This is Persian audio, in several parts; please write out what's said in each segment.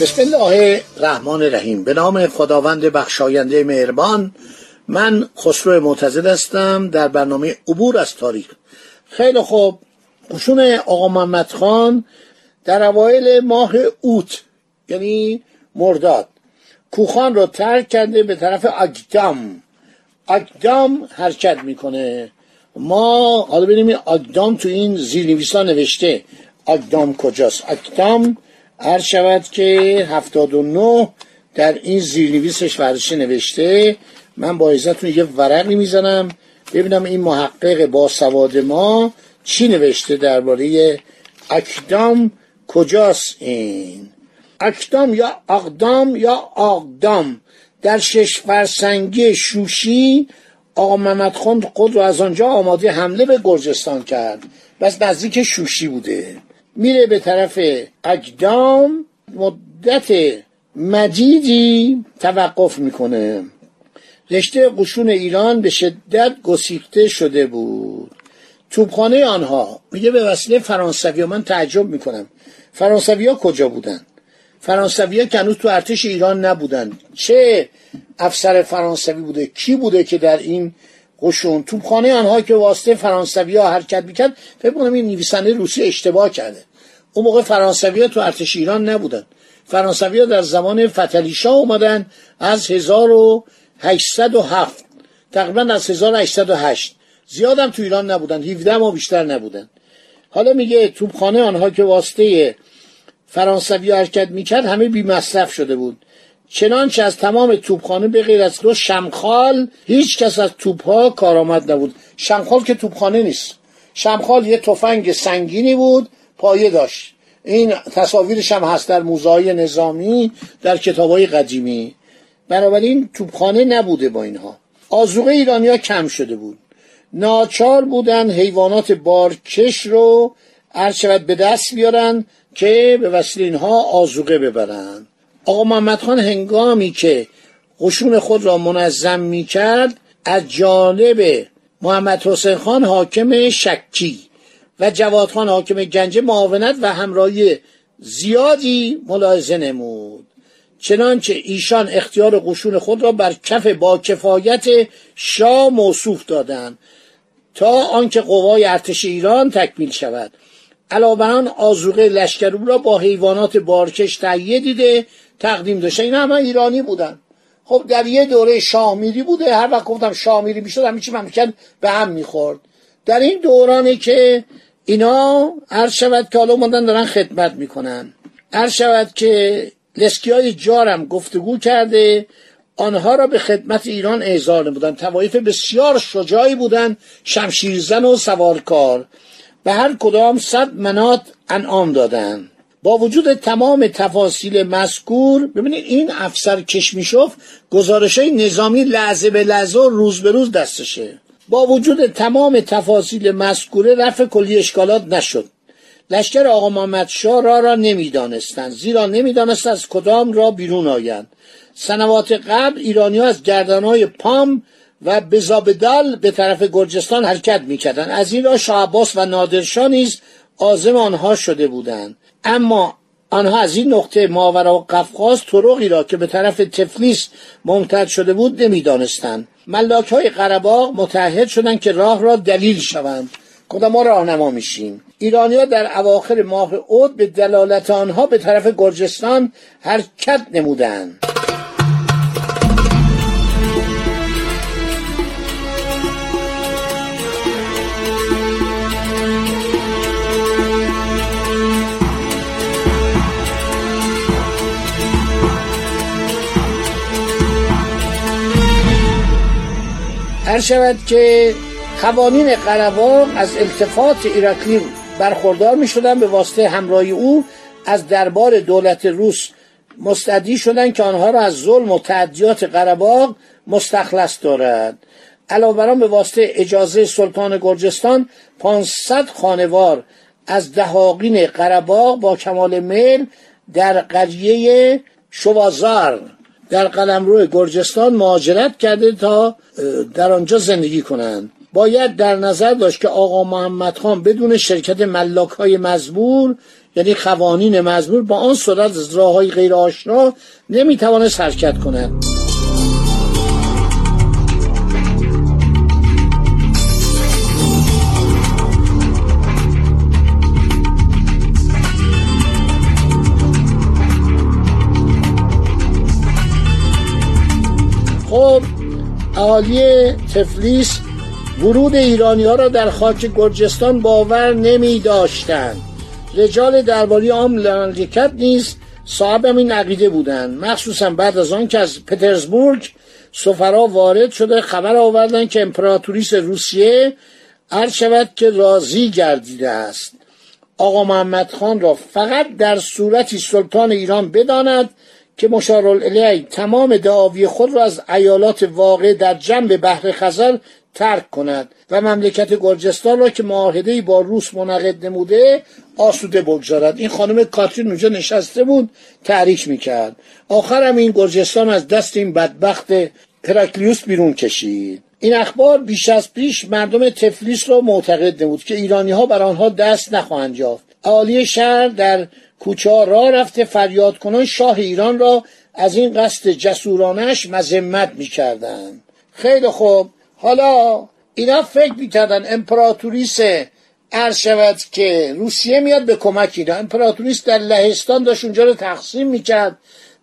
بسم الله الرحمن الرحیم به نام خداوند بخشاینده مهربان من خسرو معتزد هستم در برنامه عبور از تاریخ. خیلی خوب. قشون آقا محمد خان در اوایل ماه اوت یعنی مرداد کوخان رو ترک کرده به طرف اگدام اگدام حرکت می‌کنه. ما حالا ببینیم اگدام تو این زیرنویسا نوشته. اگدام کجاست؟ اگدام هر شود که 79 در این زیرنویسش ورشی نوشته. من با عزتون یه ورقی می‌زنم ببینم این محقق با سواد ما چی نوشته درباره اکدام کجاست این؟ اکدام یا اقدام یا اقدام در شش فرسنگی شوشی آقا محمد خان خود رو از آنجا آماده حمله به گرجستان کرد. بس نزدیک شوشی بوده. میره به طرف اجدام مدت مدیدی توقف می‌کنه. رشته قشون ایران به شدت گسیخته شده بود. توبخانه آنها میگه به وسیله فرانسوی من تعجب می‌کنم. فرانسوی ها کجا بودن؟ فرانسوی ها که تو ارتش ایران نبودن. چه افسر فرانسوی بوده؟ کی بوده که در این قشون؟ توبخانه آنها که واسطه فرانسوی ها حرکت می‌کرد فکر کنم این نویسنده روسی اشتباه کرده. اون موقع فرانسوی ها تو ارتش ایران نبودن. فرانسوی ها در زمان فتلیشا اومدن از 1807 تقریبا از 1808 زیادم تو ایران نبودن. 17 ما بیشتر نبودن. حالا میگه توبخانه آنها که واسطه فرانسوی حرکت می‌کرد همه بی مصرف شده بود. چنانچه از تمام توپخانه به غیر از دو شمخال هیچ کس از توپها کارآمد نبود. شمخال که توپخانه نیست. شمخال یه تفنگ سنگینی بود. پایه داشت. این تصاویرش هم هست در موزای نظامی در کتابای قدیمی. بنابراین توپخانه نبوده با اینها. آزوقه ایرانیا کم شده بود. ناچار بودن حیوانات بارکش رو هر شود به دست بیارن که به وسیله اینها آزوقه ببرن. آقا محمد خان هنگامی که قشون خود را منظم می کرد از جانب محمد حسین خان حاکم شکی. و جواد خان حاکم گنجه معاونت و همراهی زیادی ملاحظه نمود. چنانچه ایشان اختیار قشون خود را بر کف با کفایت شاه موصوف دادند تا آنکه قوای ارتش ایران تکمیل شود. علاوه آن آزوقه لشکر را با حیوانات بارکش تهیه دیده تقدیم داشته. این همه ایرانی بودن. خب در یه دوره شامیری بوده. هر وقت گفتم شامیری می‌شد همه چی به هم می‌خورد. در این دورانی که اینا هر شود که حالا اومدن دارن خدمت می‌کنن. هر شود که لسکی های جارم گفتگو کرده آنها را به خدمت ایران اعزار نمودن. توایف بسیار شجاعی بودن شمشیرزن و سوارکار. به هر کدام صد منات انعام دادن. با وجود تمام تفاصیل مذکور ببینید این افسر کشمیشوف گزارش های نظامی لحظه به لحظه و روز به روز دستشه. با وجود تمام تفاصیل مذکوره رفع کلی اشکالات نشد. لشکر آقا محمد شاه را را نمی‌دانستند. زیرا نمی‌دانست از کدام را بیرون آیند. سنوات قبل ایرانی از گردنهای پام و بزابدال به طرف گرجستان حرکت می‌کردند. از این را شاه و نادرشاه نیز آنها شده بودند. اما آنها از این نقطه ماورا و قفقاز طرقی را که به طرف تفلیس ممتد شده بود نمی‌دانستند. ملاک های قرباق متحد شدند که راه را دلیل شوند. گفتم ما راهنما میشیم؟ ایرانیا در اواخر ماه عود به دلالت آنها به طرف گرجستان حرکت نمودند. هر شود که قوانین قرباق از التفات ایراکلی برخوردار می شدن به واسطه همراهی او از دربار دولت روس مستدی شدند که آنها را از ظلم و تعدیات قرباق مستخلص دارد. علاوه بر به واسطه اجازه سلطان گرجستان 500 خانوار از دهاقین قرباق با کمال میل در قریه شوازار در قلمرو گرجستان مهاجرت کرده تا در آنجا زندگی کنند. باید در نظر داشت که آقا محمد خان بدون شرکت ملاک های مزبور یعنی قوانین مزبور با آن صورت راه های غیر آشنا نمی‌توانست حرکت کند. خب اهالی تفلیس ورود ایرانی ها را در خاک گرجستان باور نمی داشتند رجال درباری عام مملکت نیز صاحب این عقیده بودند. مخصوصا بعد از آن که از پترزبورگ سفرا وارد شده خبر آوردن که امپراتوریس روسیه عرض شود که راضی گردیده است. آقا محمد خان را فقط در صورتی سلطان ایران بداند که مشارالعلیه تمام دعاوی خود را از ایالات واقع در جنب بحر خزر ترک کند و مملکت گرجستان را که معاهده با روس منعقد نموده آسوده بگذارد. این خانم کاترین اونجا نشسته بود تعریف می‌کرد. آخرم این گرجستان از دست این بدبخت هرکلیوس بیرون کشید. این اخبار بیش از پیش مردم تفلیس را معتقد نمود که ایرانی ها بر آنها دست نخواهند یافت. عالی شهر در کوچه را رفته فریاد کنان شاه ایران را از این قصد جسورانش مذمت می‌کردند. خیلی خوب. حالا اینا فکر می‌کردن امپراتوریس عرض شود که روسیه میاد به کمک اینا. امپراتوریس در لهستان داشت اونجا رو تقسیم می‌کرد.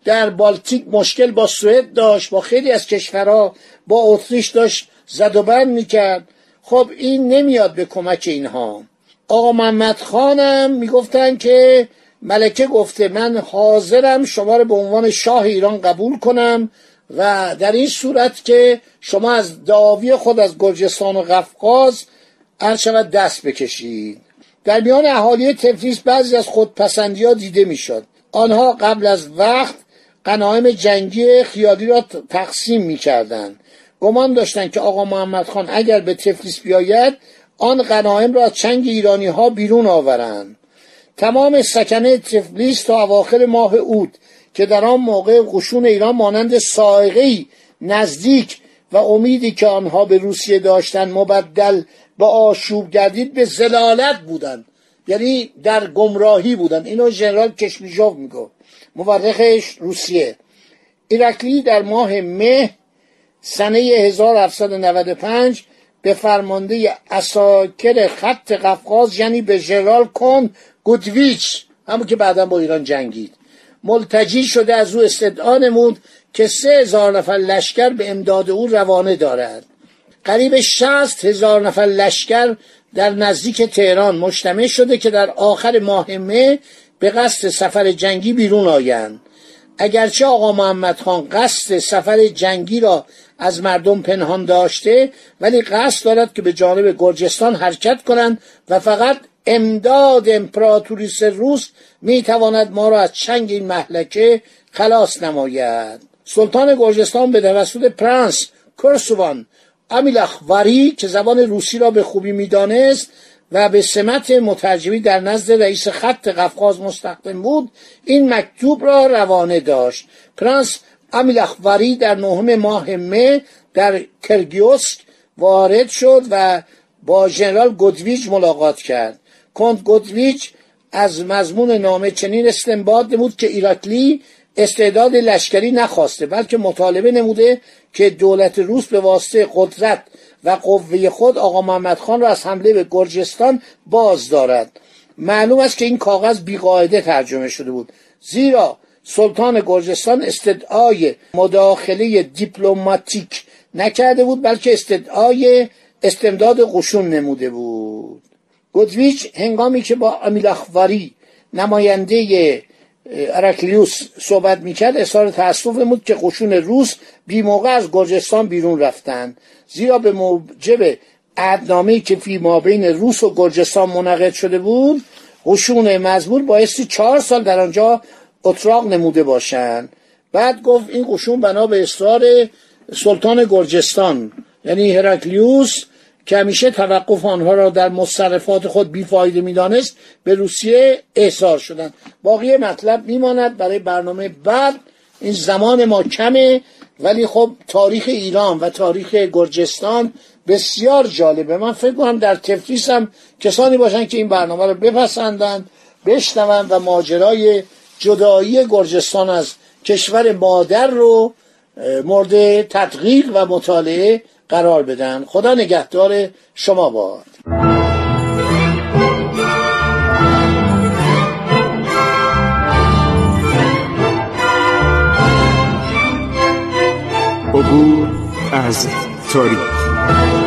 در بالتیک مشکل با سوئد داشت با خیلی از کشورها با اتریش داشت زد و بند می‌کرد. خب این نمیاد به کمک اینها. آقا محمد خانم می‌گفتن که ملکه گفته من حاضرم شما رو به عنوان شاه ایران قبول کنم و در این صورت که شما از دعاوی خود از گرجستان و قفقاز هر شود دست بکشید. در میان اهالی تفلیس بعضی از خودپسندی ها دیده می‌شد. آنها قبل از وقت قنایم جنگی خیالی را تقسیم می‌کردند. گمان داشتند که آقا محمد خان اگر به تفلیس بیاید آن غنایم را چنگ ایرانی ها بیرون آورند. تمام سکنه تفلیس تا اواخر ماه اود که در آن موقع قشون ایران مانند سائقه نزدیک و امیدی که آنها به روسیه داشتند مبدل به آشوب گردید به زلالت بودند. یعنی در گمراهی بودند. اینو ژنرال کشمیجوف میگو مورخش روسیه. ایرکلی در ماه مه سنه 1795 به فرمانده اساکر خط قفقاز یعنی به ژنرال کن گودویچ همون که بعدا با ایران جنگید. ملتجی شده از او استدعا نمود که سه هزار نفر لشکر به امداد او روانه دارد. قریب شست هزار نفر لشکر در نزدیک تهران مجتمع شده که در آخر ماه مه به قصد سفر جنگی بیرون آیند. اگرچه آقا محمد خان قصد سفر جنگی را از مردم پنهان داشته ولی قصد دارد که به جانب گرجستان حرکت کنند و فقط امداد امپراتوریس روس می‌تواند ما را از چنگ این محلکه خلاص نماید. سلطان گرجستان به توسط پرنس کرسوان امیلخواری که زبان روسی را به خوبی می‌دانست و به سمت مترجمی در نزد رئیس خط قفقاز مستقدم بود این مکتوب را روانه داشت. پرنس امیلخواری در نهم ماه مه در کرگیوسک وارد شد و با ژنرال گودویج ملاقات کرد. کند گودویچ از مضمون نامه چنین استنباط نمود که ایراکلی استعداد لشکری نخواسته بلکه مطالبه نموده که دولت روس به واسطه قدرت و قوه خود آقا محمد خان را از حمله به گرجستان باز دارد. معلوم است که این کاغذ بیقاعده ترجمه شده بود. زیرا سلطان گرجستان استدعای مداخله دیپلماتیک نکرده بود بلکه استدعای استمداد قشون نموده بود. گودویچ هنگامی که با امیلخواری نماینده ارکلیوس صحبت می‌کرد اظهار تاسف بود که قشون روس بی موقع از گرجستان بیرون رفتند زیرا به موجب عهدنامه که فی بین روس و گرجستان منعقد شده بود قشون مزمور بایستی چهار سال در آنجا اتراق نموده باشند. بعد گفت این قشون بنا به اصرار سلطان گرجستان یعنی هرکلیوس که همیشه توقف آنها را در مصرفات خود بیفایده می‌دانست به روسیه احضار شدند. باقی مطلب میماند برای برنامه بعد. این زمان ما کمه ولی خب تاریخ ایران و تاریخ گرجستان بسیار جالبه. من فکر کنم در تفلیس هم کسانی باشن که این برنامه رو بپسندند بشنون و ماجرای جدایی گرجستان از کشور مادر رو مورد تدقیق و مطالعه قرار بدن. خدا نگهدار شما باد. عبور از تاریخ.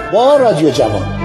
با رادیو جوان.